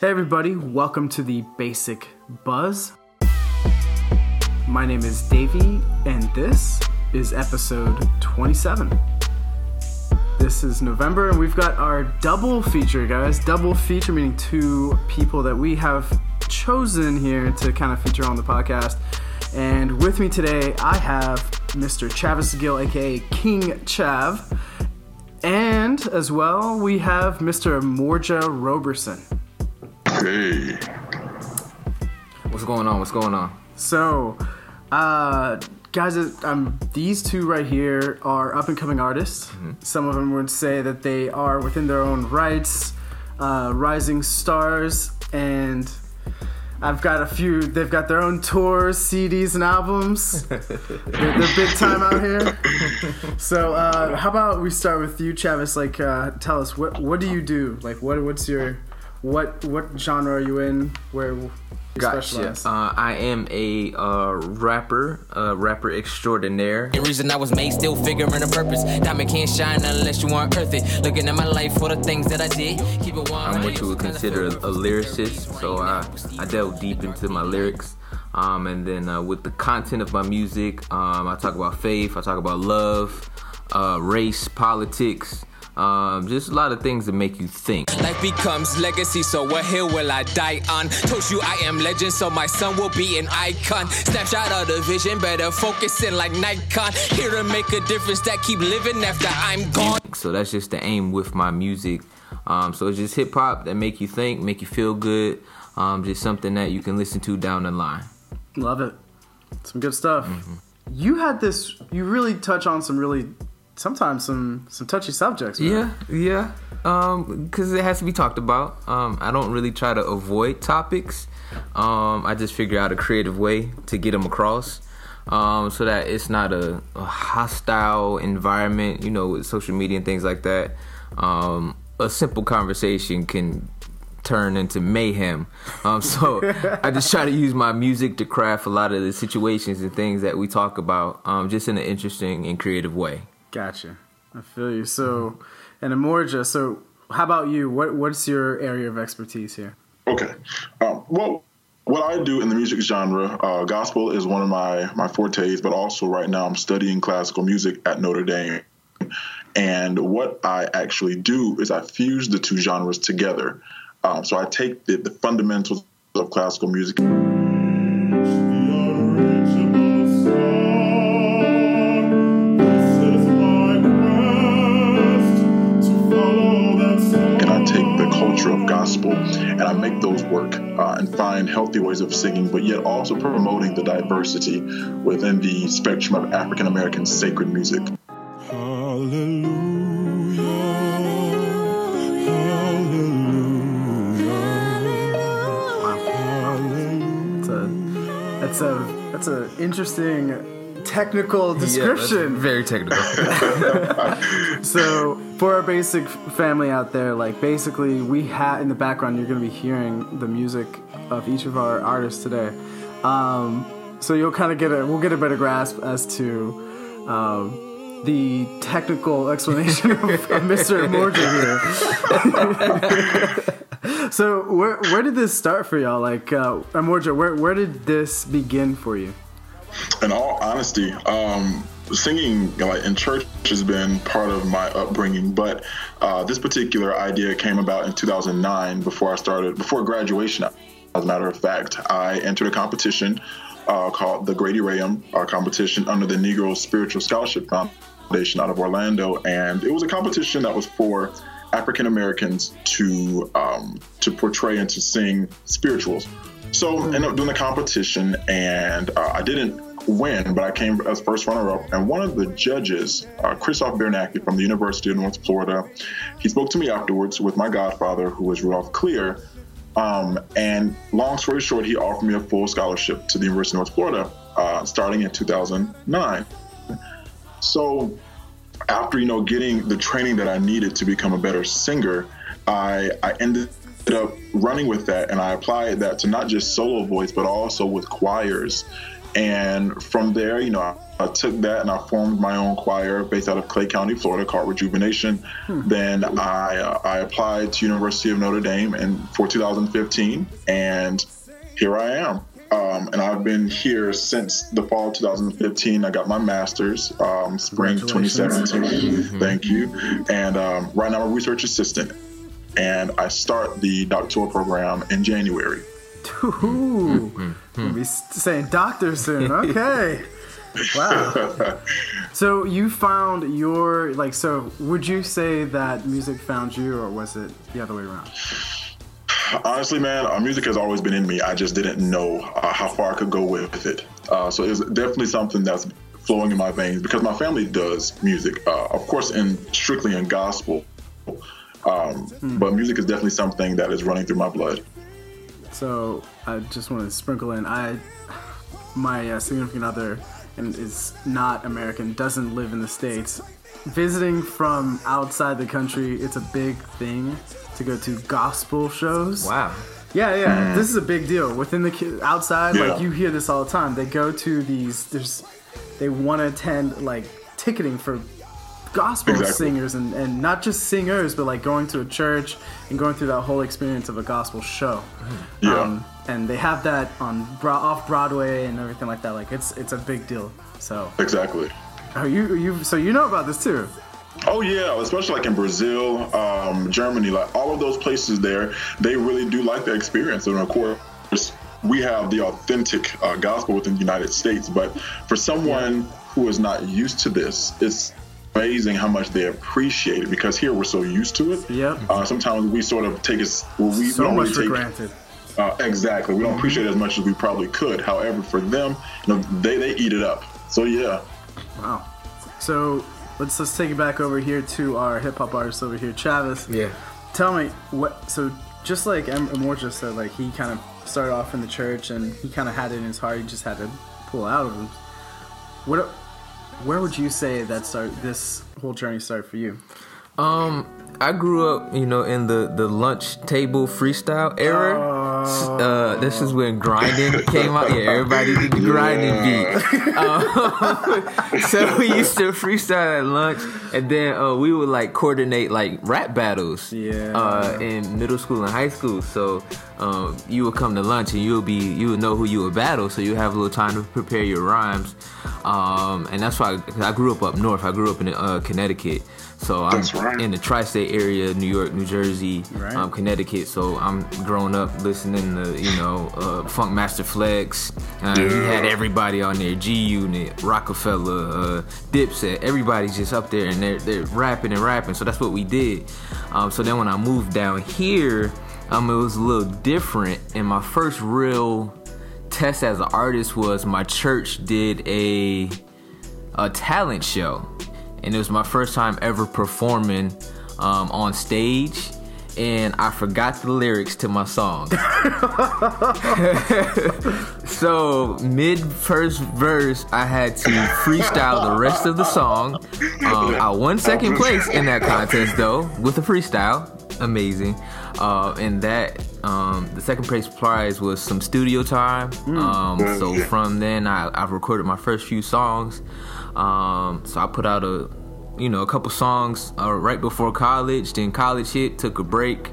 Hey, everybody, welcome to the Basic Buzz. My name is Davey, and this is episode 27. This is November, and we've got our double feature, guys. Double feature meaning two people that we have chosen here to kind of feature on the podcast. And with me today, I have Mr. Travis Gill, aka King Chav. And as well, we have Mr. Morja Roberson. Hey. What's going on? What's going on? So, uh, guys, um, these two right here are up and coming artists. Some of them would say that they are within their own rights, uh, rising stars, and I've got a few. They've got their own tours, CDs, and albums. they're, they're big time out here. So, uh, how about we start with you, Travis? Like, uh, tell us what what do you do? Like, what what's your what what genre are you in? Where you Gotcha. specialize? Uh, I am a uh, rapper, uh, rapper extraordinaire. The reason I was made, still figuring a purpose. Diamond can't shine unless you unearth it. Looking at my life for the things that I did. Keep it one. I'm what you would consider a, a lyricist, so I, I delve deep into my lyrics. Um, and then uh, with the content of my music, um, I talk about faith, I talk about love, uh, race, politics, um, just a lot of things that make you think. Life becomes legacy, so what hill will I die on? Told you I am legend, so my son will be an icon. Snapshot of the vision, better focusing like Nikon. Here to make a difference that keep living after I'm gone. So that's just the aim with my music. Um, so it's just hip hop that make you think, make you feel good. Um, just something that you can listen to down the line. Love it. Some good stuff. Mm-hmm. You had this. You really touch on some really, sometimes some some touchy subjects. man. Yeah, yeah. Um, because it has to be talked about. Um, I don't really try to avoid topics. Um, I just figure out a creative way to get them across. Um, so that it's not a, a hostile environment, you know, with social media and things like that. Um, a simple conversation can turn into mayhem. Um, so I just try to use my music to craft a lot of the situations and things that we talk about, um, just in an interesting and creative way. Gotcha. I feel you. So, and Emorja. So, how about you? What what's your area of expertise here? Okay. Um, well, what I do in the music genre, uh, gospel is one of my my fortes, but also right now I'm studying classical music at Notre Dame. And what I actually do is I fuse the two genres together. Um, so I take the, the fundamentals of classical music. I make those work uh, and find healthy ways of singing, but yet also promoting the diversity within the spectrum of African American sacred music. It's a that's a that's a interesting technical description. very technical. So, for our basic family out there, like basically, we have in the background, you're going to be hearing the music of each of our artists today. Um, so you'll kind of get a, we'll get a better grasp as to um, the technical explanation of, of Mr. Morgan here. so, where where did this start for y'all? Like, uh, Morja, where where did this begin for you? In all honesty, um, singing like in church has been part of my upbringing, but uh, this particular idea came about in 2009 before I started, before graduation. As a matter of fact, I entered a competition uh, called the Grady Rayam uh, competition under the Negro Spiritual Scholarship Foundation out of Orlando, and it was a competition that was for African Americans to um, to portray and to sing spirituals. So I ended up doing the competition, and uh, I didn't win, but I came as first runner-up. And one of the judges, uh, Christoph Bernacki from the University of North Florida, he spoke to me afterwards with my godfather, who was Rudolph Clear. Um, and long story short, he offered me a full scholarship to the University of North Florida, uh, starting in 2009. So after you know getting the training that I needed to become a better singer, I I ended up running with that and I applied that to not just solo voice but also with choirs And from there, you know, I, I, took that and I formed my own choir based out of Clay County, Florida, called Rejuvenation. Hmm. Then I uh, I applied to University of Notre Dame and for 2015, and here I am. Um, and I've been here since the fall of 2015. I got my master's, um, spring 2017. Mm-hmm. Thank you. And um, right now I'm a research assistant, and I start the doctoral program in January. Ooh, mm-hmm. we'll be saying doctor soon. Okay. wow. so you found your like. So would you say that music found you, or was it the other way around? Honestly, man, uh, music has always been in me. I just didn't know uh, how far I could go with it. Uh, so it's definitely something that's flowing in my veins because my family does music, uh, of course, in strictly in gospel. Um, mm. But music is definitely something that is running through my blood. So I just want to sprinkle in. I my uh, significant other and is not American, doesn't live in the states. Visiting from outside the country, it's a big thing to go to gospel shows. Wow. Yeah, yeah. Mm. This is a big deal within the outside. Yeah. Like you hear this all the time. They go to these. There's, they want to attend like ticketing for gospel exactly. singers and, and not just singers, but like going to a church and going through that whole experience of a gospel show. Yeah. Um, and they have that on off Broadway and everything like that. Like it's it's a big deal. So exactly. Are you you so you know about this too? Oh yeah, especially like in Brazil, um, Germany, like all of those places there, they really do like the experience. And of course, we have the authentic uh, gospel within the United States. But for someone who is not used to this, it's amazing how much they appreciate it because here we're so used to it. Yeah. Uh, sometimes we sort of take it. Well, we, so don't much really for take, granted. Uh, exactly. We don't appreciate it as much as we probably could. However, for them, you know, they, they eat it up. So yeah. Wow. So let's let's take it back over here to our hip hop artist over here, Chavis. Yeah. Tell me what. So just like Amor just said, like he kind of started off in the church and he kind of had it in his heart. He just had to pull out of him. What? Where would you say that start? This whole journey started for you? Um, I grew up, you know, in the the lunch table freestyle era. Uh, uh, this is when grinding came out. Yeah, everybody did the grinding yeah. beat. Um, so we used to freestyle at lunch, and then uh, we would like coordinate like rap battles. Yeah. Uh, in middle school and high school, so um, you would come to lunch and you would be you would know who you would battle, so you have a little time to prepare your rhymes. Um, and that's why I, I, grew up up north. I grew up in uh, Connecticut. So I'm right. in the tri-state area, New York, New Jersey, right. um, Connecticut. So I'm growing up listening to you know uh, Funkmaster Flex. Uh, yeah. He had everybody on there, G Unit, Rockefeller, uh, Dipset. Everybody's just up there and they're they're rapping and rapping. So that's what we did. Um, so then when I moved down here, um, it was a little different. And my first real test as an artist was my church did a a talent show and it was my first time ever performing um, on stage and I forgot the lyrics to my song. so mid first verse, I had to freestyle the rest of the song. Um, I won second place in that contest though with the freestyle. Amazing. Uh, and that um, the second place prize was some studio time. Hmm. Um, so from then, I, I recorded my first few songs. Um, so I put out a you know a couple songs uh, right before college. Then college hit, took a break.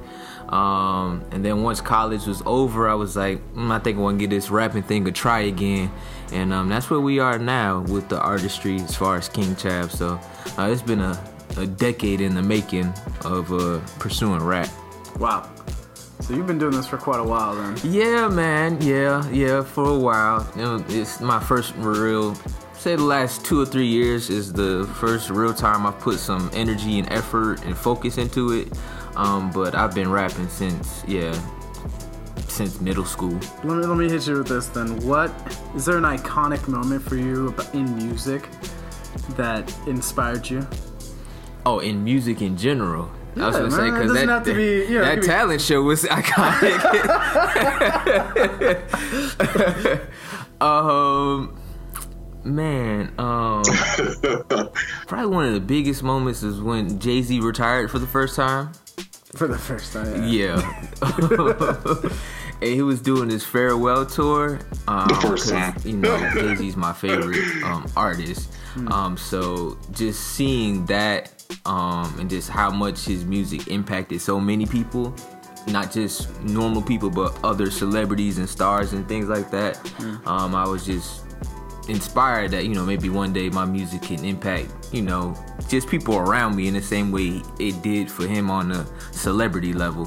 Um, and then once college was over, I was like, mm, I think I want to get this rapping thing a try again. And um, that's where we are now with the artistry as far as King Chav. So uh, it's been a, a, decade in the making of uh, pursuing rap. Wow. So you've been doing this for quite a while then? Yeah, man. Yeah, yeah, for a while. You know, it's my first real say the last two or three years is the first real time I've put some energy and effort and focus into it. Um, but I've been rapping since yeah, since middle school. Let me let me hit you with this then. What is there an iconic moment for you in music that inspired you? Oh, in music in general. Yeah, I was gonna man, say because that, that, be, you know, that talent be... show was iconic. um, Man, um, probably one of the biggest moments is when Jay Z retired for the first time. For the first time. Yeah. And he was doing his farewell tour. Um, The first 'cause, time. You know, Jay Z's my favorite um, artist. Hmm. Um, so just seeing that um, and just how much his music impacted so many people, not just normal people, but other celebrities and stars and things like that. Hmm. Um, I was just inspired that you know maybe one day my music can impact you know just people around me in the same way it did for him on a celebrity level.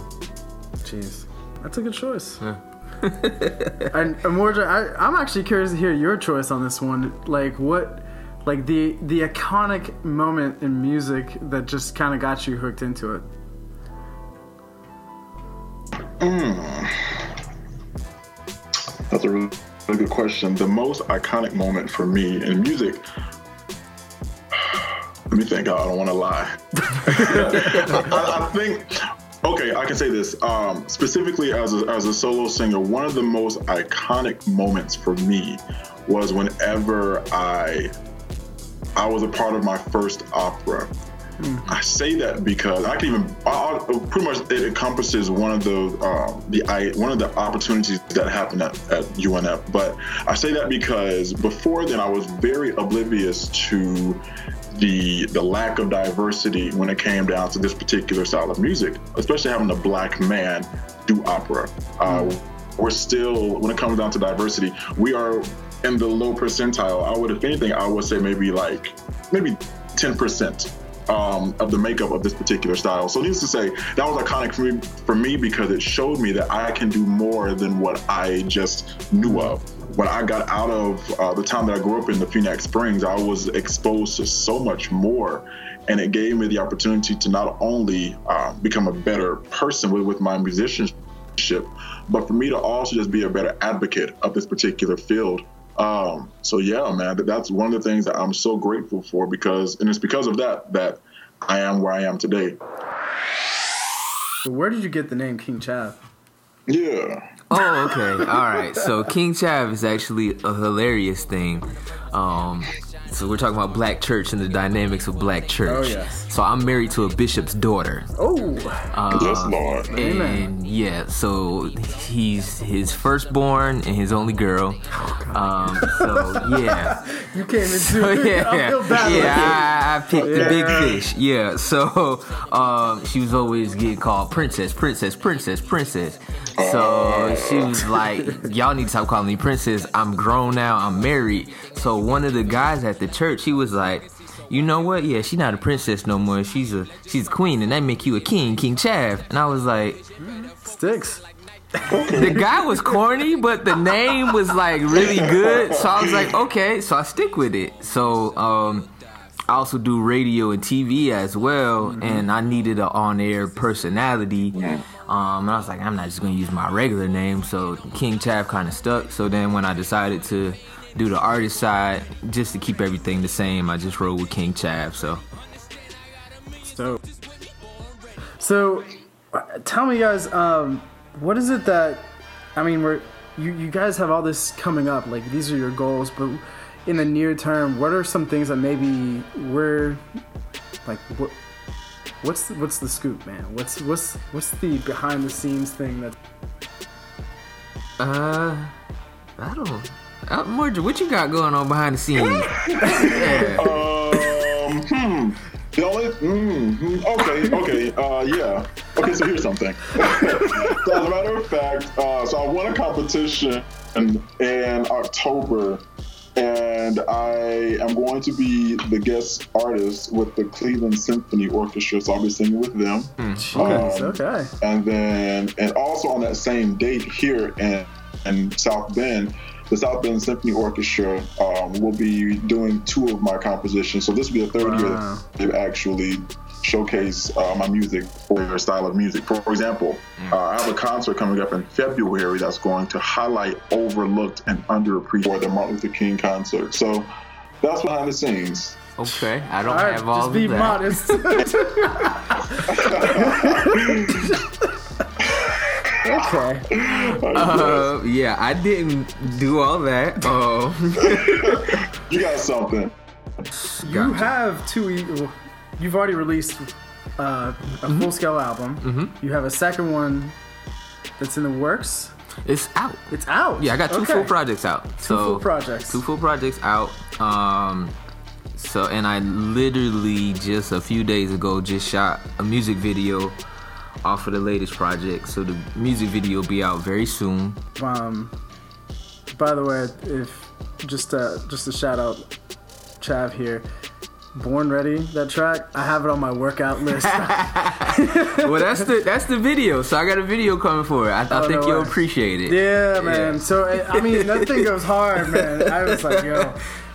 Jeez, that's a good choice. and, and Mordred, I, I'm actually curious to hear your choice on this one. Like, what, like the the iconic moment in music that just kind of got you hooked into it. Hmm. That's a really, really good question. The most iconic moment for me in music. Let me think. I don't want to lie. I, I think. Okay, I can say this. Um, specifically, as a, as a solo singer, one of the most iconic moments for me was whenever I I was a part of my first opera. I say that because I can even I, pretty much it encompasses one of the um, the I, one of the opportunities that happened at, at UNF. But I say that because before then I was very oblivious to the the lack of diversity when it came down to this particular style of music, especially having a black man do opera. Uh, we're still when it comes down to diversity, we are in the low percentile. I would, if anything, I would say maybe like maybe ten percent um, of the makeup of this particular style. So, needless to say, that was iconic for me, for me because it showed me that I can do more than what I just knew of. When I got out of uh, the time that I grew up in the Phoenix Springs, I was exposed to so much more, and it gave me the opportunity to not only uh, become a better person with, with my musicianship, but for me to also just be a better advocate of this particular field. Um, so yeah, man, that's one of the things that I'm so grateful for because, and it's because of that that I am where I am today. Where did you get the name King Chav? Yeah. Oh, okay. All right. So King Chav is actually a hilarious thing. Um, so we're talking about black church and the dynamics of black church. Oh, yes. So I'm married to a bishop's daughter. Oh, yes, Lord. Amen. And yeah, so he's his firstborn and his only girl. Um, so yeah. you came into So, I yeah, feel bad. yeah, I, I picked the big fish. Yeah, so um, she was always getting called princess, princess, princess, princess. So she was like, "Y'all need to stop calling me princess. I'm grown now. I'm married." So one of the guys at the church, he was like. You know what? Yeah, she's not a princess no more. She's a she's a queen, and that make you a king, King Chav. And I was like, Sticks. the guy was corny, but the name was like really good. So I was like, okay, so I stick with it. So um, I also do radio and TV as well, and I needed an on-air personality. Um, and I was like, I'm not just gonna use my regular name. So King Chav kind of stuck. So then when I decided to do the artist side, just to keep everything the same, I just rolled with King Chav. So. Dope. So, uh, tell me, guys, um, what is it that I mean? We're you, you guys have all this coming up. Like these are your goals, but in the near term, what are some things that maybe we're like what? What's the, what's the scoop, man? What's what's what's the behind the scenes thing that? Uh, I don't. Uh, Marjorie, what you got going on behind the scenes? yeah. Um, hmm. The only, mm, hmm, okay, okay, uh, yeah. Okay, so here's something. so as a matter of fact, uh, so I won a competition in, in October, and I am going to be the guest artist with the Cleveland Symphony Orchestra. So I'll be singing with them. Jeez, Um, okay. And then, and also on that same date here in, in South Bend, the South Bend Symphony Orchestra um, will be doing two of my compositions. So this will be the third year Wow. that they've actually showcased uh, my music for their style of music. For example, uh, I have a concert coming up in February that's going to highlight overlooked and underappreciated for the Martin Luther King concert. So that's behind the scenes. Okay, I don't All right, have all just of be that. modest. okay. Uh, yeah, I didn't do all that. Oh, You got something. You have two. E- you've already released uh, a full scale album. Mm-hmm. You have a second one that's in the works. It's out. It's out. Yeah, I got two Okay. full projects out. Two so full projects. Two full projects out. Um, so and I literally just a few days ago just shot a music video off of the latest project. So the music video will be out very soon. Um, by the way, if just uh, just a shout out, Chav here. Born Ready, that track. I have it on my workout list. well, that's the that's the video. So I got a video coming for it. I, I Oh, think no you'll way. appreciate it. yeah, man. Yeah. So I mean, that thing goes hard, man. I was like, yo.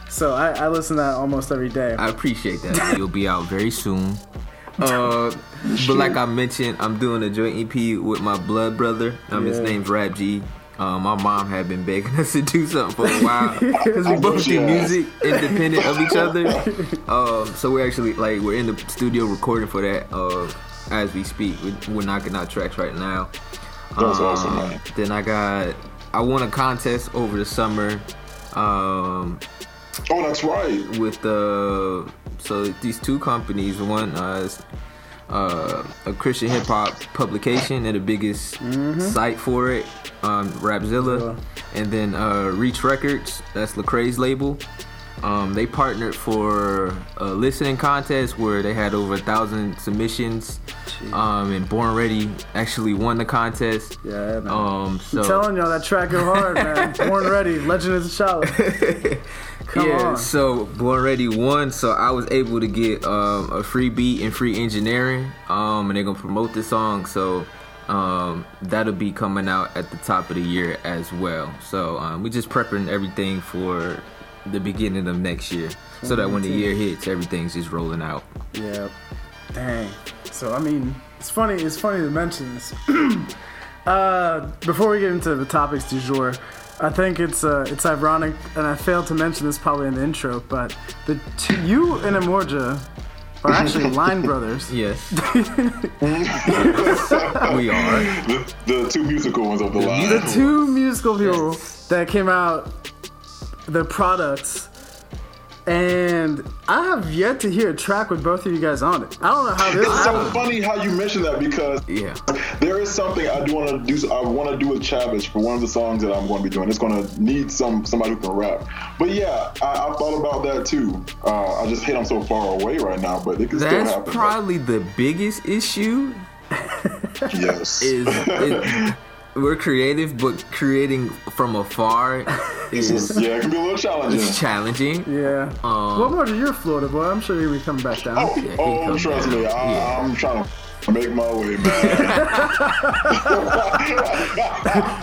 So I, I listen to that almost every day. I appreciate that. It'll be out very soon. Uh, but like I mentioned, I'm doing a joint EP with my blood brother. Um, his name's Rap G. Uh, my mom had been begging us to do something for a while because we both do music independent of each other. Um, so we're actually like we're in the studio recording for that uh, as we speak. We're, we're knocking out tracks right now. That's awesome, Um, man. Then I got I won a contest over the summer. Um, Oh, that's right. with the so these two companies one uh, is uh, a christian hip-hop publication and the biggest site for it um, rapzilla and then uh, reach records that's lecrae's label um, they partnered for a listening contest where they had over a thousand submissions um, and born ready actually won the contest Yeah, man. um, so I'm telling y'all that track go hard, man. Born Ready, Legend is a Shout. Come yeah, on. so Born Ready won, so I was able to get um, a free beat and free engineering, um, and they're gonna promote the song, so um, that'll be coming out at the top of the year as well. So um, we're just prepping everything for the beginning of next year, so that when the year hits, everything's just rolling out. Yeah. Dang. So I mean, it's funny. It's funny to mention this. uh, before we get into the topics du jour, I think it's uh, it's ironic, and I failed to mention this probably in the intro, but the two, you and Emorja are actually line brothers. Yes, we are. The, the two musical ones of the line. The two musical people that came out, the products, and I have yet to hear a track with both of you guys on it. I don't know how this It's so happened. funny how you mention that because Yeah. there is something I do want to do. I want to do with Chavish for one of the songs that I'm going to be doing. It's going to need some somebody who can rap. But yeah, I, I thought about that too. Uh, I just hate I'm so far away right now, but it can still That's happen. probably the biggest issue yes. is, is we're creative, but creating from afar is yeah, it can be a little challenging. is challenging. Yeah. Um, well, Emorja, you're Florida boy. I'm sure you'll be coming back down. Oh, he oh trust down. me, I, Yeah. I'm trying to make my way, man.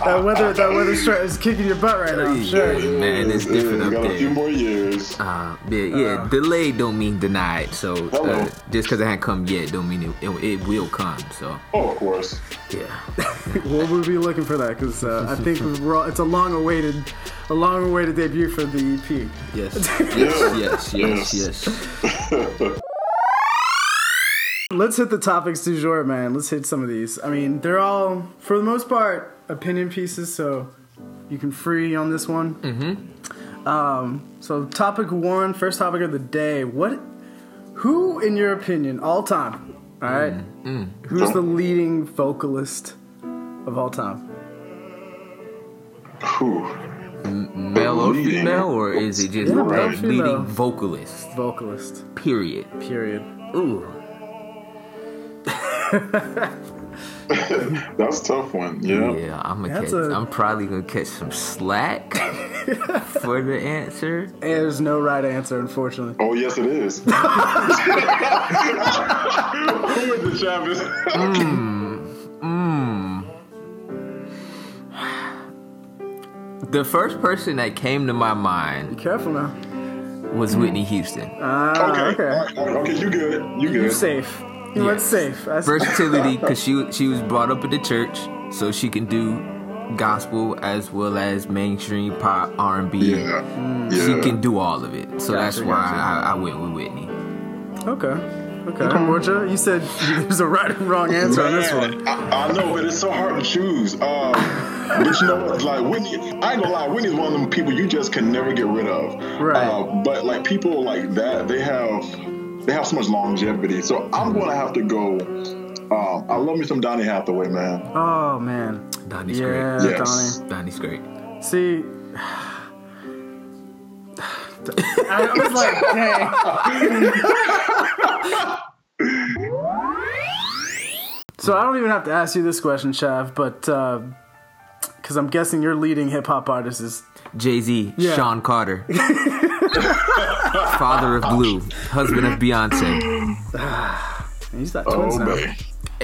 That weather, that weather stri- is kicking your butt right now. I'm sure. Man, it's different Yeah, up got a few more years. Uh, yeah, yeah. delayed don't mean denied. So uh, just because it hasn't come yet, don't mean it, it, it will come. So Oh, of course. yeah, Well, we'll be looking for that because uh, I think we're all, it's a long-awaited, a long-awaited debut for the EP. yes, yes, yes, yes, yes. Let's hit the topics du jour, man. Let's hit some of these. I mean, they're all, for the most part, opinion pieces, so you can free on this one. Mm-hmm. Um, so, topic one, first topic of the day. What, who, in your opinion, all time, all right, who's the leading vocalist of all time? Whew. Male or female, or is it just Yeah, a male or female. leading vocalist? Vocalist, Period. period. Ooh. That's a tough one. Yeah. Yeah, I'm gonna That's catch. a- I'm probably gonna catch some slack for the answer. There's no right answer, unfortunately. Oh yes, it is. Who is the Chavez? The first person that came to my mind Be Careful now. was Whitney Houston. Ah, okay. okay. all right, all right, okay, you good. You good. You're safe. You went Yes. safe. That's Versatility, because she she was brought up at the church, so she can do gospel as well as mainstream pop, R and B. She can do all of it, so that's why gotcha. I, I went with Whitney. Okay. Okay. Morja, you said there's a right and wrong answer on this one. I, I know, but it's so hard to choose. Um, but you know what? Like Whitney, I ain't gonna lie. Whitney's one of them people you just can never get rid of. Right. Uh, but like people like that, they have they have so much longevity. So I'm going to have to go. Um, I love me some Donny Hathaway, man. Oh man. Donnie's yeah, great. Yes. Donnie. Donnie's great. See. I was like, dang. so I don't even have to ask you this question, Chav, but because I'm guessing your leading hip hop artist is Jay Z, Yeah. Sean Carter, father of Blue, husband of Beyonce. he's that Oh, twins now. man.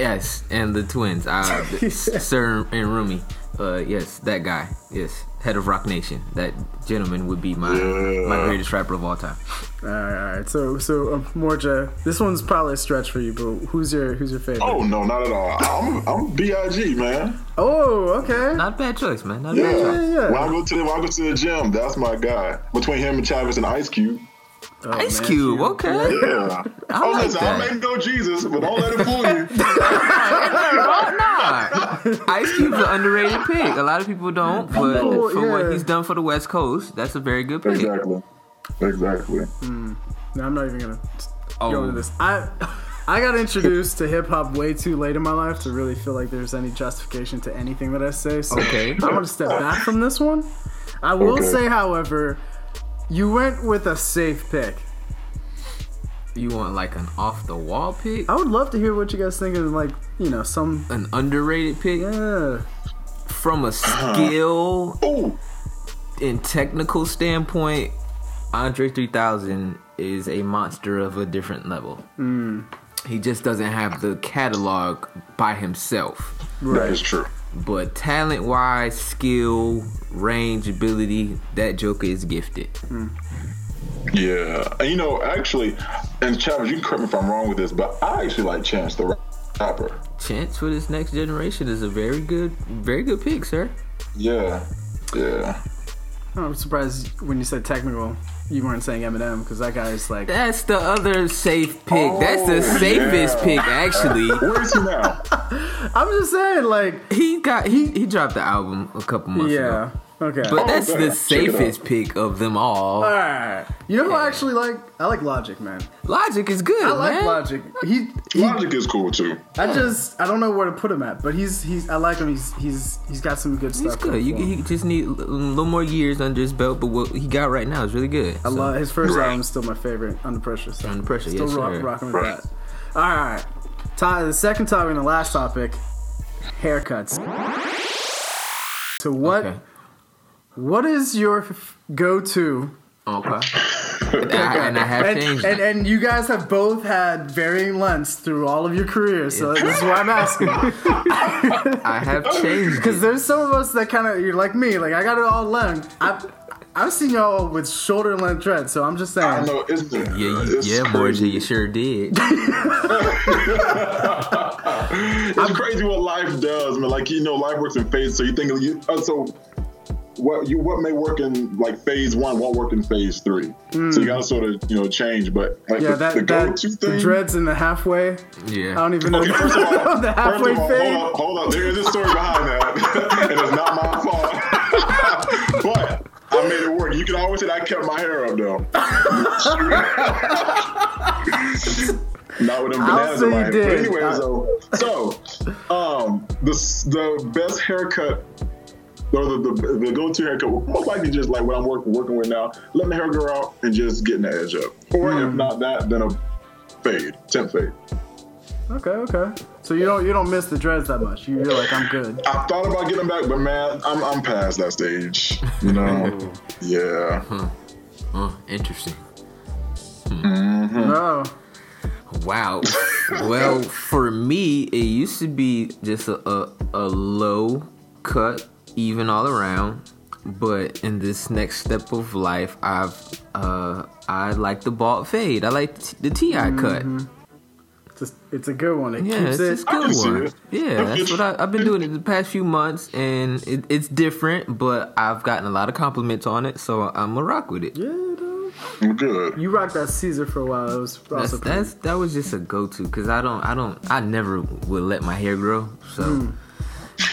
Yes, and the twins, uh, Sir and Rumi. Uh, yes, that guy. Yes, head of Roc Nation. That gentleman would be my Yeah. my greatest rapper of all time. All right, all right. So, so um, Morja, this one's probably a stretch for you, but who's your who's your favorite? Oh no, not at all. I'm I'm Big, man. Oh, okay. Not a bad choice, man. Not a Yeah. bad choice. yeah. When I go to the when I go to the gym, that's my guy. Between him and Travis and Ice Cube. Oh, Ice man, Cube, you- okay. Yeah. I oh, like listen, that. I may know Jesus, but don't let it fool you. nah. Ice Cube's an underrated pick. A lot of people don't, but know, for yeah. what he's done for the West Coast, that's a very good pick. exactly. Exactly. Hmm. No, I'm not even gonna Oh. go into this. I I got introduced to hip hop way too late in my life to really feel like there's any justification to anything that I say. So Okay. I'm gonna step back from this one. I will Okay. say, however, you went with a safe pick. You want like an off the wall pick? I would love to hear what you guys think of, like, you know, some. An underrated pick? Yeah. From a skill Ooh. and technical standpoint, Andre 3000 is a monster of a different level. Mm. He just doesn't have the catalog by himself. That is true. But talent wise, skill, range, ability, that Joker is gifted. Hmm. Yeah. You know, actually, and Travis, you can correct me if I'm wrong with this, but I actually like Chance the Rapper. Chance for this next generation is a very good, very good pick, sir. Yeah. Yeah. I'm surprised when you said technical, you weren't saying Eminem because that guy's like. That's the other safe pick. That's the Oh, safest yeah. pick, actually. Where is he now? I'm just saying, like, He got he he dropped the album a couple months yeah. ago. Okay. But oh, that's damn. the Check it out. safest pick of them all. Alright. You know who I actually like? I like Logic, man. Logic is good, I like man. Logic. He, he Logic is cool too. I just I don't know where to put him at, but he's he's I like him. He's he's he's got some good stuff. He's good. You, he just need a little more years under his belt, but what he got right now is really good. I So, love his first Right. album. is Still my favorite. Under pressure. So Under Pressure, Still yes, rock, sir. rocking with Right. that. All right. Ty, the second topic and the last topic, haircuts. So what Okay. What is your f- go-to? Okay. and, I, and I have And, changed. and, and you guys have both had varying lengths through all of your careers, so this is why I'm asking. I have changed. Because there's some of us that kind of you're like me, like I got it all length. I've I've seen y'all with shoulder length dreads, so I'm just saying. I know it's Yeah, you, it's yeah, crazy. Borgia, you sure did. It's crazy what life does, man. Like you know, life works in phases. So you think you uh, so what you what may work in like phase one won't work in phase three. So you gotta sort of you know change. But like Hmm. Yeah, the, that, the go-to the thing. dreads in the halfway. Yeah. I don't even know Okay, first of all, the first halfway of all, fade. hold up, hold up. There is a story behind that, and it's not my fault. but I made it work. You can always say that I kept my hair up though. Not with them bananas in my you hair. did. But anyway, I- so so um the the best haircut. Or the, the, the go-to haircut, most likely just like what I'm working working with now, letting the hair grow out and just getting the edge up. Or Hmm. if not that, then a fade, temp fade. Okay, okay. So you don't you don't miss the dreads that much. You- You're like I'm good. I thought about getting them back, but man, I'm I'm past that stage. You know? yeah. Oh, interesting. Hmm. Mm-hmm. Oh, Wow. well, for me, it used to be just a, a, a low cut, even all around. But in this next step of life, I've uh, I like the bald fade. I like the Ti cut. it's a, it's a good one. It Yeah, keeps it's, it. it's a I can good one. it. Yeah, that's what I, I've been doing it the past few months, and it, it's different. But I've gotten a lot of compliments on it, so I'm a rock with it. Yeah, dude. I'm good. You rocked that Caesar for a while. It was That's, that's that was just a go to because I don't I don't I never would let my hair grow so Hmm.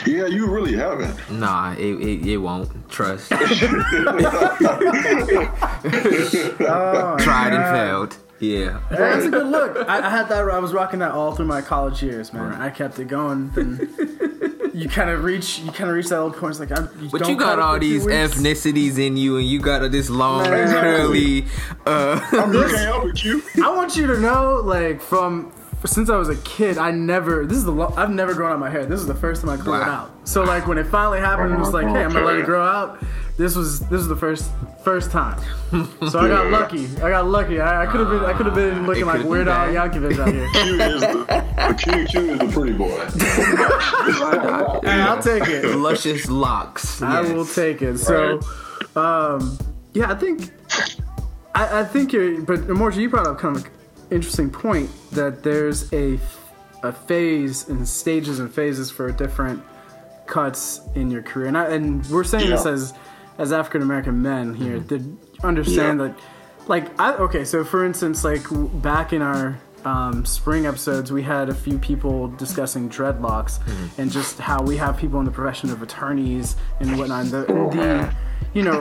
Yeah, you really haven't. nah it, it, it won't trust Oh, tried and failed Yeah. That's a good look. I, I had that. I was rocking that all through my college years, man. I kept it going. Then you kind of reach, you kind of reach that little point. It's like, I'm, you But don't you got all these weeks. ethnicities in you, and you got this long, Man. curly. Uh, I mean, you can't help it, Q. I want you to know, like, from since I was a kid, I never. This is the. Lo- I've never grown out my hair. This is the first time I grew it out. So like when it finally happened, it was like, hey, I'm gonna let it grow out. This was this was the first first time. So I got lucky. I got lucky. I could have been. I could have been looking like could've Weird been Al. Yankovic out here. Q is the, the Q, Q is the pretty boy. And I'll take it. luscious locks. I Yes. will take it. So, um, yeah, I think, I, I think you're, but Morja, you brought up kind of an interesting point that there's a, a phase and stages and phases for different cuts in your career, and I, and we're saying this as as African American men here to understand Yeah. that, like, I okay, so for instance, like back in our um, spring episodes, we had a few people discussing dreadlocks and just how we have people in the profession of attorneys and whatnot. And the, the you know,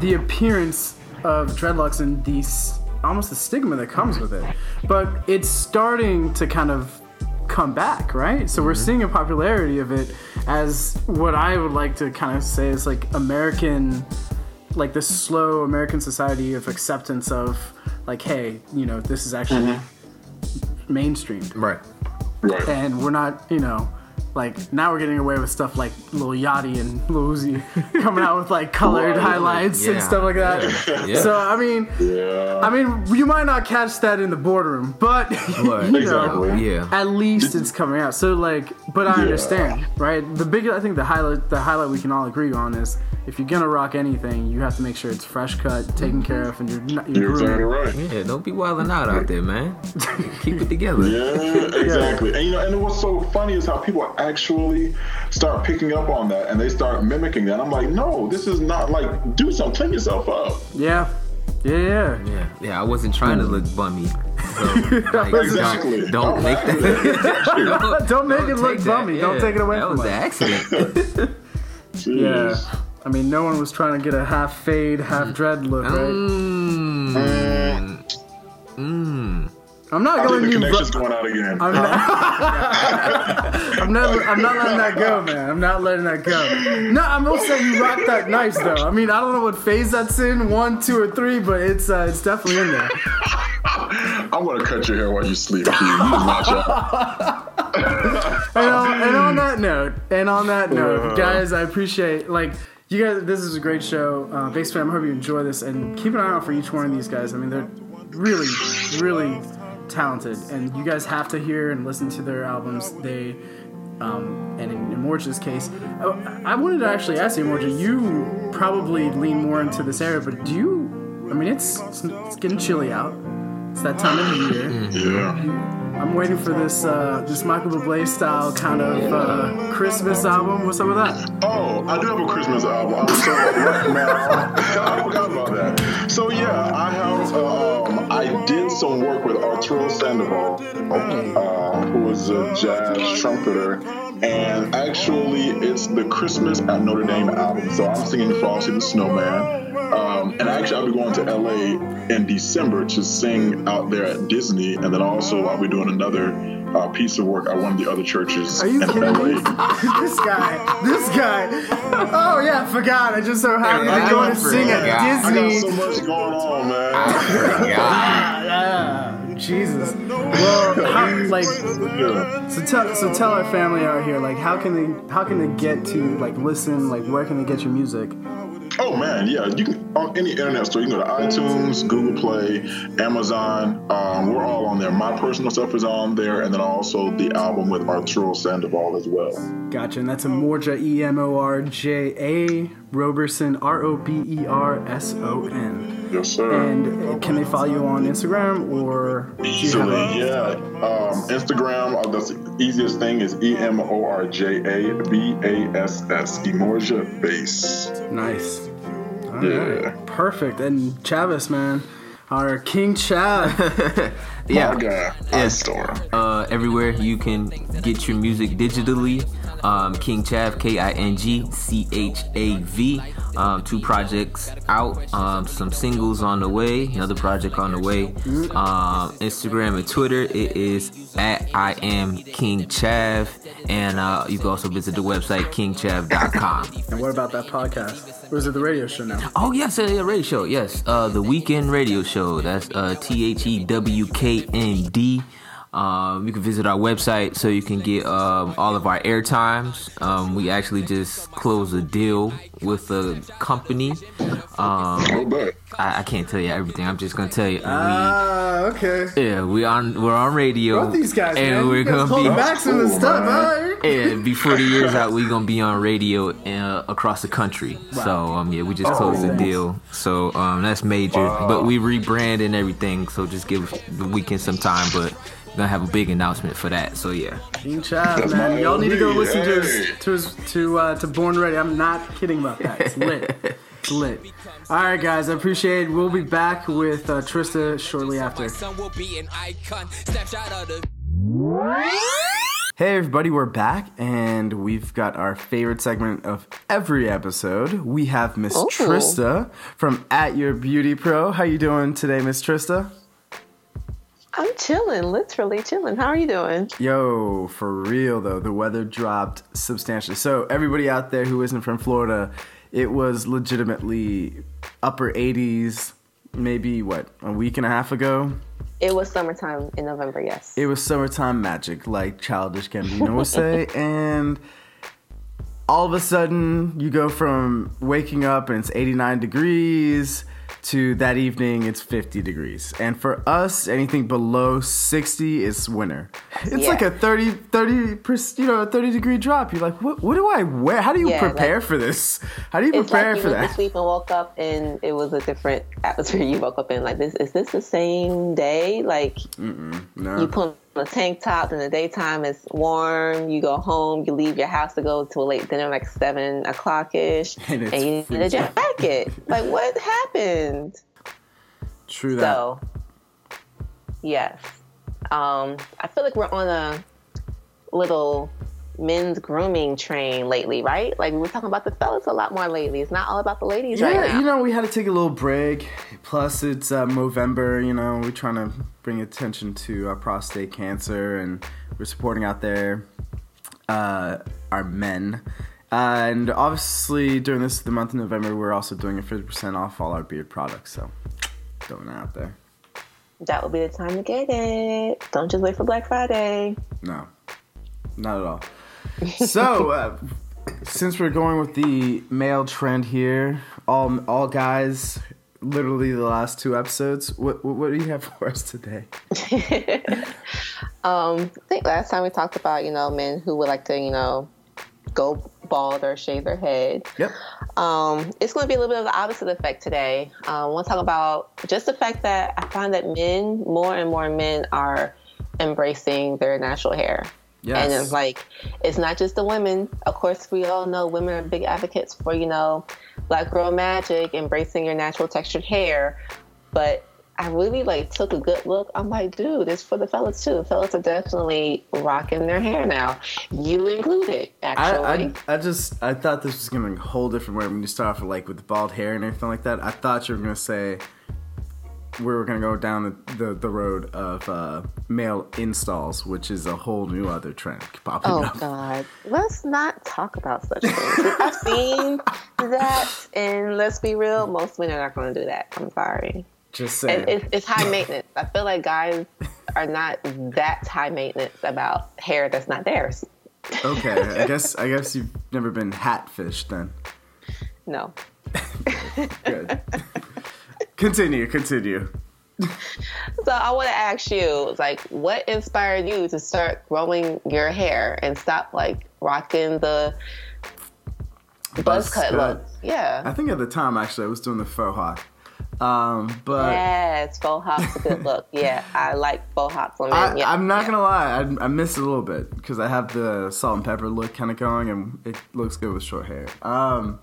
the appearance of dreadlocks and the s- almost the stigma that comes with it. But it's starting to kind of come back, right? So we're mm-hmm. seeing a popularity of it as what I would like to kind of say is like American like this slow American society of acceptance of like, hey, you know, this is actually mm-hmm. mainstream. Right. Right. And we're not, you know, like now we're getting away with stuff like Lil Yachty and Lil Uzi coming out with like colored Right. highlights and stuff like that. Yeah. So I mean, yeah. I mean, you might not catch that in the boardroom, but But- you know, Exactly. Yeah. at least it's coming out. So like, but I Yeah. understand, right? The big, I think the highlight, the highlight we can all agree on is if you're gonna rock anything, you have to make sure it's fresh cut, taken care of, and you're not, you're, You're exactly right. Yeah, don't be wilding out out there, man. Keep it together. Yeah, exactly. And you know, and what's so funny is how people actually start picking up on that and they start mimicking that. I'm like, no, this is not like do something, clean yourself up. Yeah, yeah, yeah. Yeah, yeah. I wasn't trying to look bummy. So, like, Exactly. Don't, don't make that. Don't make it look take that. bummy. Don't take it away That from was an accident. Yeah. Jeez. I mean, no one was trying to get a half fade, half dread look, right? Mm. Mm. I'm not I think going the you. connection's going out again. I'm not, I'm not. I'm not letting that go, man. I'm not letting that go. No, I'm gonna say you rocked that nice though. I mean, I don't know what phase that's in, one, two, or three, but it's uh, it's definitely in there. I'm gonna cut your hair while you sleep. Q. You is not your- And on, and on that note, and on that note, guys, I appreciate like you guys. This is a great show. Uh, Base fam, I hope you enjoy this, and keep an eye out for each one of these guys. I mean, they're really, really talented, and you guys have to hear and listen to their albums. They. Um, and in, in Morja's case, I, I wanted to actually ask you, Morja, you probably lean more into this area, but do you? I mean, it's it's, it's getting chilly out. It's that time of the year. yeah. I'm waiting for this uh, this Michael Bublé style kind of uh, Christmas album. What's up with that? Oh, I do have a Christmas album. I'm right now. I forgot about that. So yeah, I have. Um, I did some work with Arturo Sandoval, uh, who is a jazz trumpeter, and actually, it's the Christmas at Notre Dame album. So I'm singing Frosty the Snowman. Um, and actually, I'll be going to LA in December to sing out there at Disney, and then also I'll be doing another uh, piece of work at one of the other churches Are you in kidding LA. me? this guy, this guy. Oh yeah, forgot. I just so happened to be I going to sing at forgot. I got Disney. so much going on, man. Yeah. Yeah, Jesus. Well, how, like, Yeah. so tell so tell our family out here, like, how can they how can they get to like listen? Like, where can they get your music? Oh man, yeah. You can on any internet store. You can go to iTunes, Google Play, Amazon. Um, we're all on there. My personal stuff is on there, and then also the album with Arturo Sandoval as well. Gotcha. And that's a Morja E M O R J A Roberson R O B E R S O N. Yes, sir. And uh, can they follow you on Instagram or Easily, yeah. Um, Instagram, uh, the easiest thing is E M O R J A B A S S, Emorja Bass. Nice. All Yeah. right. Perfect. And Chavis, man, our King Chav. Yeah. My guy, Yes. Store. uh, everywhere you can get your music digitally. Um, King Chav, K I N G C H A V. Um, two projects out, um, some singles on the way, another project on the way. Um, Instagram and Twitter, it is at I am King Chav, and uh, you can also visit the website kingchav.com. And what about that podcast? Or is it the radio show now? Oh yes, a radio show. Yes, uh, the weekend radio show. That's uh, T H E W K N D. Um, you can visit our website so you can get um, all of our air times. Um, we actually just closed a deal with a company. Um, Oh, I, I can't tell you everything. I'm just gonna tell you. Ah, okay. yeah, we on we're on radio. Both these guys, and man. we're you gonna be back some of Cool, stuff. man. All right. and before the year's out, we're gonna be on radio uh, across the country. So um, yeah, we just closed the nice. deal. So um, that's major. But we rebrand and everything. So just give the weekend some time. But we're gonna have a big announcement for that. So yeah. King Chav, man. Y'all need to go listen to his, to his, to uh, to Born Ready. I'm not kidding about that. It's lit. It's lit. All right, guys. I appreciate it. We'll be back with uh, Trista shortly after. son will be an icon. Snapshot of the Hey, everybody. We're back, and we've got our favorite segment of every episode. We have Miss Oh. Trista from At Your Beauty Pro. How you doing today, Miss Trista? I'm chilling, literally chilling. How are you doing? Yo, for real though, the weather dropped substantially. So everybody out there who isn't from Florida, it was legitimately upper 80s, maybe what a week and a half ago. It was summertime in November, yes. It was summertime magic, like Childish Gambino would say, and all of a sudden you go from waking up and it's 89 degrees to that evening it's 50 degrees. And for us anything below 60 is winter. It's Yeah. like a 30 30 per- you know a 30 degree drop. You're like what, what do i wear? How do you Yeah, prepare like- for this? How do you prepare like you for that? sleep and woke up and it was a different atmosphere. You woke up in. Like this is this the same day? Like no. you put a tank top in the daytime, it's warm, you go home, you leave your house to go to a late dinner like seven o'clock ish, And and, you need a jacket. like what happened? true that So, yes. Um, I feel like we're on a little men's grooming train lately, right? Like we were talking about the fellas a lot more lately. It's not all about the ladies Yeah, right now. you know, we had to take a little break. Plus, it's uh, Movember. You know, we're trying to bring attention to uh, prostate cancer, and we're supporting out there uh, our men. Uh, and obviously, during this the month of November, we're also doing a fifty percent off all our beard products. So, throwing that out there. that will be the time to get it. Don't just wait for Black Friday. No, not at all. So, uh, since we're going with the male trend here, all all guys, literally the last two episodes. What what, do you have for us today? Um, I think last time we talked about, you know, men who would like to, you know, go bald or shave their head. Yep. Um, it's going to be a little bit of the opposite effect today. Um, I want to talk about just the fact that I find that men, more and more men, are embracing their natural hair. Yes. And it's like, it's not just the women. Of course, we all know women are big advocates for, you know, black girl magic, embracing your natural textured hair. But I really like took a good look. I'm like, dude, it's for the fellas too. Fellas are definitely rocking their hair now. You included, I, actually. I, I just I thought this was gonna be a whole different way when you start off with, like with the bald hair and everything like that. I thought you were gonna say we were gonna go down the, the, the road of uh, male installs, which is a whole new other trend popping Oh up. Oh, God! Let's not talk about such things. I've seen that, and let's be real, most men are not going to do that. I'm sorry. Just saying. It's, it's high maintenance. I feel like guys are not that high maintenance about hair that's not theirs. okay, I guess I guess you've never been hatfished then. No. Good. Continue, continue. So I want to ask you, like, what inspired you to start growing your hair and stop like rocking the buzz Buzz cut cut. look? Yeah. I think at the time actually I was doing the faux hawk. Um, but Yes, faux hawk's a good look. Yeah, I like faux hawks on men. I, yeah, I'm not yeah. gonna lie, I, I miss it a little bit because I have the salt and pepper look kind of going, and it looks good with short hair. Um,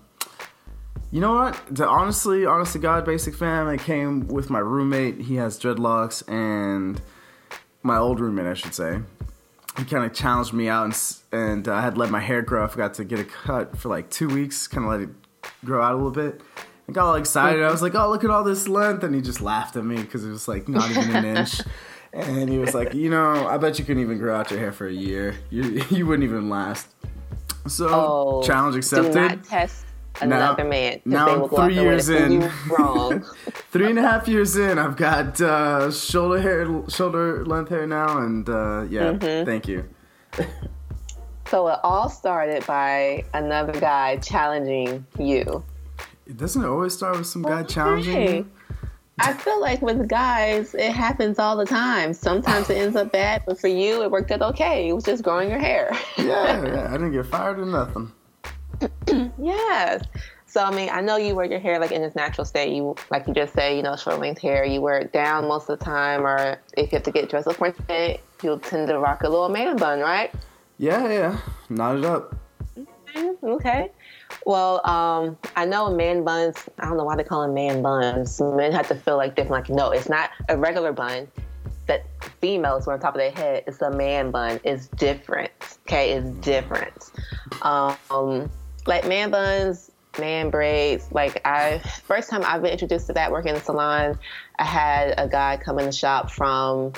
you know what? To honestly, honest to God, basic fam, it came with my roommate. He has dreadlocks, and my old roommate, I should say. he kind of challenged me out, and, and uh, I had let my hair grow. I forgot to get a cut for like two weeks, kind of let it grow out a little bit. I got all excited. I was like, "Oh, look at all this length!" And he just laughed at me because it was like not even an inch. And he was like, "You know, I bet you couldn't even grow out your hair for a year. You you wouldn't even last." So Oh, challenge Do accepted. not test another man. now they I'm three years in. Wrong. Three and a half years in, I've got uh, shoulder hair, shoulder length hair now, and uh, yeah, Mm-hmm. thank you. so it all started by another guy challenging you. It doesn't always start with some guy challenging you. I feel like with guys, it happens all the time. Sometimes it ends up bad, but for you, it worked out okay. It was just growing your hair. Yeah, yeah, I didn't get fired or nothing. Yes. So I mean, I know you wear your hair like in its natural state. You like you just say, you know, short length hair. You wear it down most of the time, or if you have to get dressed up for it, you'll tend to rock a little man bun, right? Yeah, yeah, knot it up. Mm, Okay. Well, um, I know man buns. I don't know why they call them man buns. Men have to feel like different. Like, no, it's not a regular bun that females wear on top of their head. It's a man bun. It's different. Okay, it's different. Um, like man buns, man braids. Like I, first time I've been introduced to that working in the salon, I had a guy come in the shop from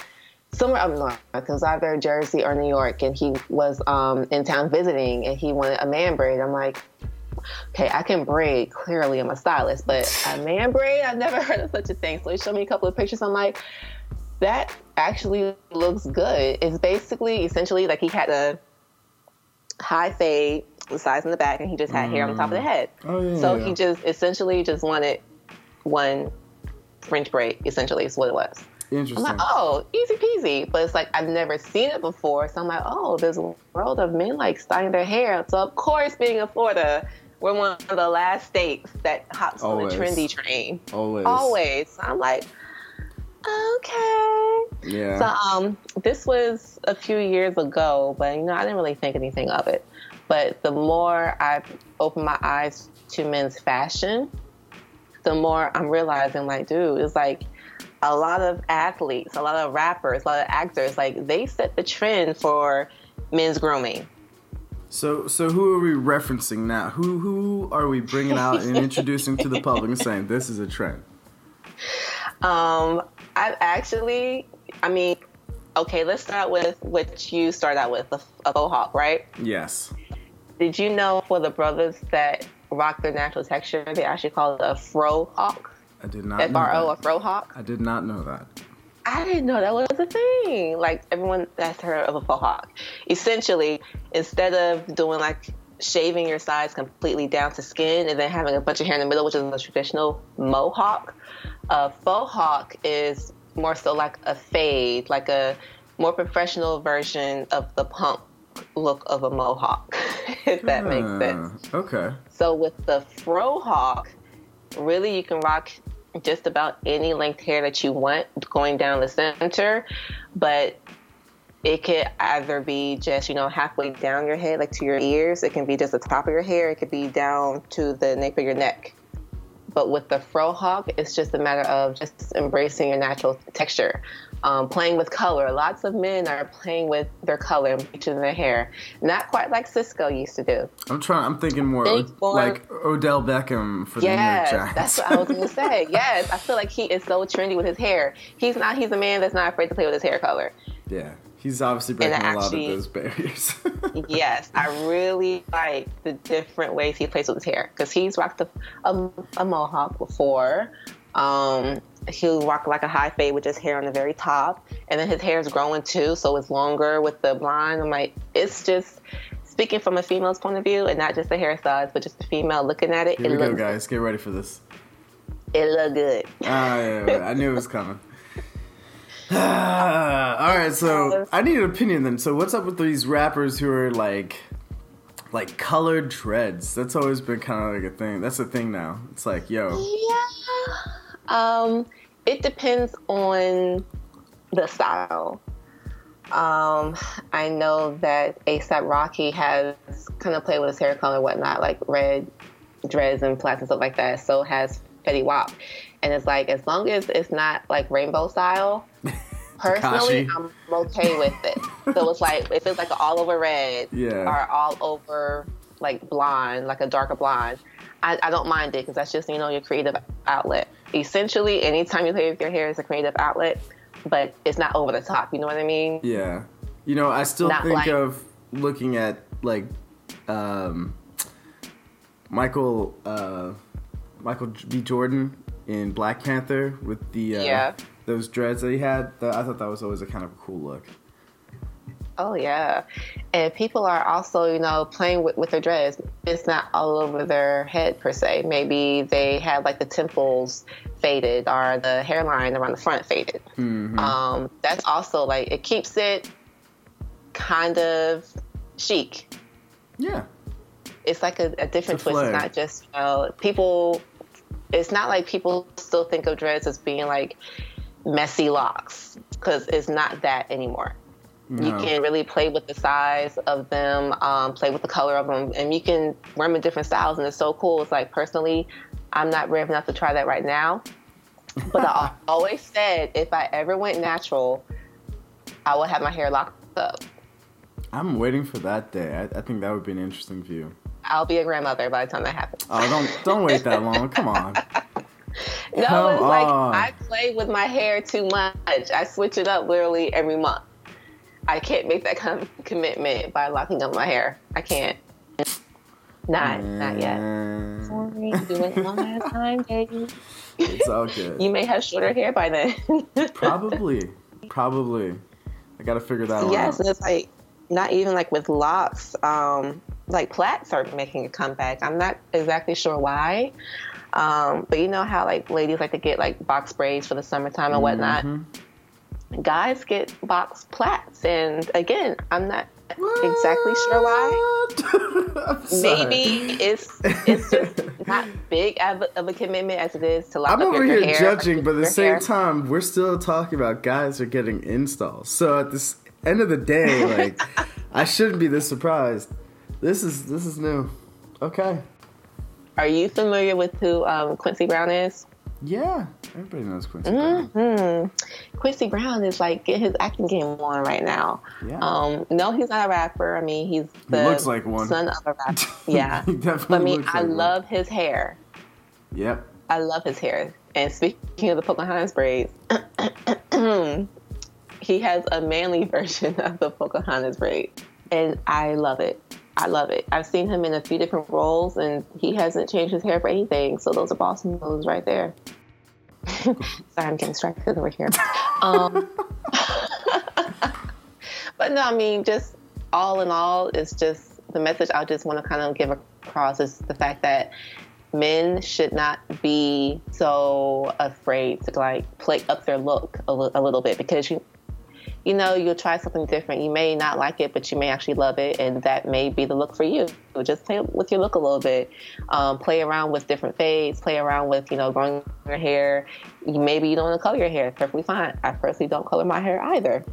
somewhere up north, because either Jersey or New York, and he was um, in town visiting, and he wanted a man braid. I'm like, okay, I can braid. Clearly, I'm a stylist, but a man braid, I've never heard of such a thing. So he showed me a couple of pictures. I'm like, that actually looks good. It's basically, essentially, like he had a high fade, the size in the back, and he just had hair on the top of the head. Oh yeah. So yeah. he just essentially just wanted one French braid. Essentially, is what it was. I'm Interesting. like, oh, easy peasy. But it's like I've never seen it before. So I'm like, oh, there's a world of men like styling their hair. So of course, being in Florida, we're one of the last states that hops Always. on the trendy train. Always. Always. So I'm like, okay. Yeah. So um, this was a few years ago, but you know, I didn't really think anything of it. But the more I've opened my eyes to men's fashion, the more I'm realizing, like, dude, it's like a lot of athletes, a lot of rappers, a lot of actors, like they set the trend for men's grooming. So, so who are we referencing now? Who who are we bringing out and introducing to the public and saying this is a trend? Um, I've actually, I mean, okay, let's start with what you started out with, a, a faux hawk, right? Yes. Did you know for the brothers that rock their natural texture, they actually call it a fro hawk? I did not. F know R O, a fro hawk? I did not know that. I didn't know that was a thing. Like everyone that's heard of a faux hawk. Essentially, instead of doing like shaving your sides completely down to skin and then having a bunch of hair in the middle, which is a traditional mohawk, a faux hawk is more so like a fade, like a more professional version of the punk look of a mohawk, if that makes Ah, sense. Okay. So with the fro hawk, really you can rock just about any length hair that you want going down the center, but it could either be just, you know, halfway down your head, like to your ears. It can be just the top of your hair. It could be down to the nape of your neck. But with the fro hawk, it's just a matter of just embracing your natural texture, um, playing with color. Lots of men are playing with their color and bleaching their hair. Not quite like Sisqó used to do. I'm trying. I'm thinking more Think o- like Odell Beckham for Yes, the New York Giants. that's what I was gonna say. Yes, I feel like he is so trendy with his hair. He's not. He's a man that's not afraid to play with his hair color. yeah, he's obviously breaking a lot of those barriers. Yes, I really like the different ways he plays with his hair because he's rocked a, a, a mohawk before. Um, he'll rock like a high fade with his hair on the very top, and then his hair is growing too, so it's longer with the blonde. I'm like, it's just speaking from a female's point of view, and not just the hair size, but just the female looking at it. Here it we go, guys. Get ready for this. it look good. Ah, yeah, yeah, I knew it was coming. All right, so I need an opinion then. So, what's up with these rappers who are like, like colored dreads? That's always been kind of like a thing. That's a thing now. It's like, yo, Yeah. Um, it depends on the style. Um, I know that ASAP Rocky has kind of played with his hair color and whatnot, like red dreads and plaits and stuff like that. So has Fetty Wap. And it's like, as long as it's not like rainbow style, Personally, I'm okay with it. So it's like if it's like all over red Yeah. or all over like blonde, like a darker blonde, I, I don't mind it because that's just you know your creative outlet. Essentially, anytime you play with your hair is a creative outlet, but it's not over the top. You know what I mean? Yeah. You know, I still Not think like- of looking at like um, Michael uh, Michael B. Jordan in Black Panther with the uh, Yeah. those dreads that he had. I thought that was always a kind of cool look. Oh yeah, and people are also you know playing with, with their dreads. It's not all over their head per se. Maybe they have like the temples faded or the hairline around the front faded. Um, that's also like it keeps it kind of chic. Yeah. It's like a, a different It's a twist. It's not just you know people. It's not like people still think of dreads as being like messy locks because it's not that anymore. You can really play with the size of them, um, play with the color of them, and you can wear them in different styles, and it's so cool. It's like personally, I'm not brave enough to try that right now, but I always said if I ever went natural, I would have my hair locked up. I'm waiting for that day. I, I think that would be an interesting view. I'll be a grandmother by the time that happens. Oh, don't don't wait that long. Come on. No, Come it's like on. I play with my hair too much. I switch it up literally every month. I can't make that kind of commitment by locking up my hair. I can't. Not, not yet. Sorry, do it one last time, baby. It's all good. You may have shorter hair by then. Probably. Probably. I gotta figure that one yes, out. and it's like not even like with locks. Um, like plaits are making a comeback. I'm not exactly sure why. Um, but you know how like ladies like to get like box braids for the summertime and whatnot. Mm-hmm. Guys get box plats. and again, I'm not exactly sure why. Maybe it's it's just not big of a, of a commitment as it is to lock I'm over here hair. judging, but at the same hair. time, we're still talking about guys are getting installs. So at this end of the day, like I shouldn't be this surprised. This is this is new. Okay. Are you familiar with who um, Quincy Brown is? Yeah. Everybody knows Quincy. Mm-hmm. Brown. hmm Quincy Brown is like getting his acting game on right now. Yeah. Um, no, he's not a rapper. I mean, he's the looks like one. son of a rapper. Yeah. He definitely but I mean, I like one. love his hair. Yep. I love his hair. And speaking of the Pocahontas braids, he has a manly version of the Pocahontas braid. And I love it. I love it. I've seen him in a few different roles and he hasn't changed his hair for anything. So those are boss moves right there. Sorry, I'm getting distracted over here. Um, but no, I mean, just all in all, it's just the message I just want to kind of give across is the fact that men should not be so afraid to like play up their look a, li- a little bit because you you know you'll try something different. You may not like it but you may actually love it and that may be the look for you. So just play with your look a little bit. Um, play around with different fades. Play around with you know growing your hair. Maybe you don't want to color your hair. Perfectly fine. I personally don't color my hair either.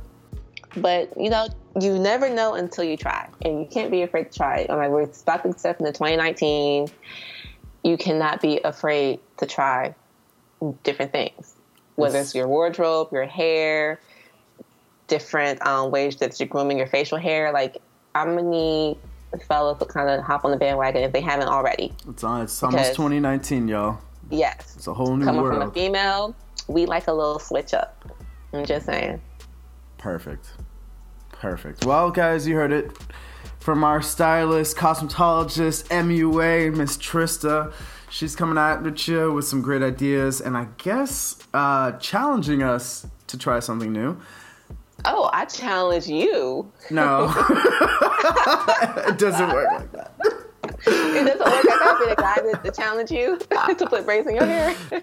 But you know, you never know until you try, and you can't be afraid to try. I'm like, we're about to step into 2019. You cannot be afraid to try different things, whether it's your wardrobe, your hair, different um, ways that you're grooming your facial hair. Like, I'm gonna need fellas to kind of hop on the bandwagon if they haven't already. It's on. It's almost Because- 2019, y'all. Yes, It's a whole new coming from a female, we like a little switch up. I'm just saying. Perfect. Perfect. Well, guys, you heard it from our stylist, cosmetologist, MUA, Miss Trista. She's coming at you with some great ideas and I guess uh, challenging us to try something new. Oh, I challenge you. No, it doesn't work like that. It doesn't work. I gotta be the guy to, to challenge you to put braids in your hair.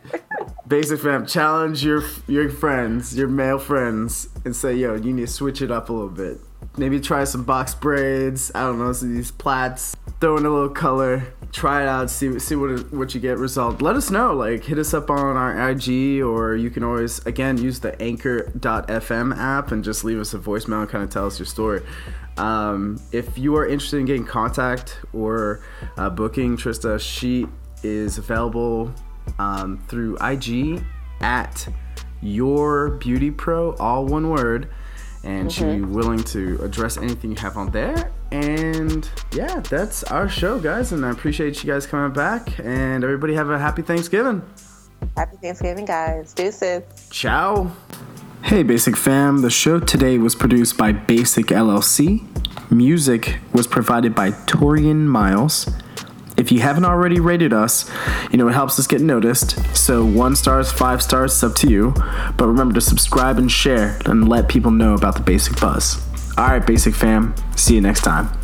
Basic fam, challenge your your friends, your male friends, and say, yo, you need to switch it up a little bit. Maybe try some box braids. I don't know, some these plaits. Throw in a little color. Try it out. See see what what you get. Result. Let us know. Like hit us up on our IG, or you can always again use the Anchor.fm app and just leave us a voicemail and kind of tell us your story. Um, if you are interested in getting contact or uh, booking Trista, she is available um, through IG at your beauty pro, all one word. And she'll be mm-hmm. willing to address anything you have on there. And yeah, that's our show, guys. And I appreciate you guys coming back. And everybody have a happy Thanksgiving. Happy Thanksgiving, guys. Deuces. Ciao. Hey, Basic Fam. The show today was produced by Basic LLC. Music was provided by Torian Miles. If you haven't already rated us, you know it helps us get noticed. So one stars, five stars, it's up to you. But remember to subscribe and share and let people know about the Basic Buzz. All right, Basic Fam. See you next time.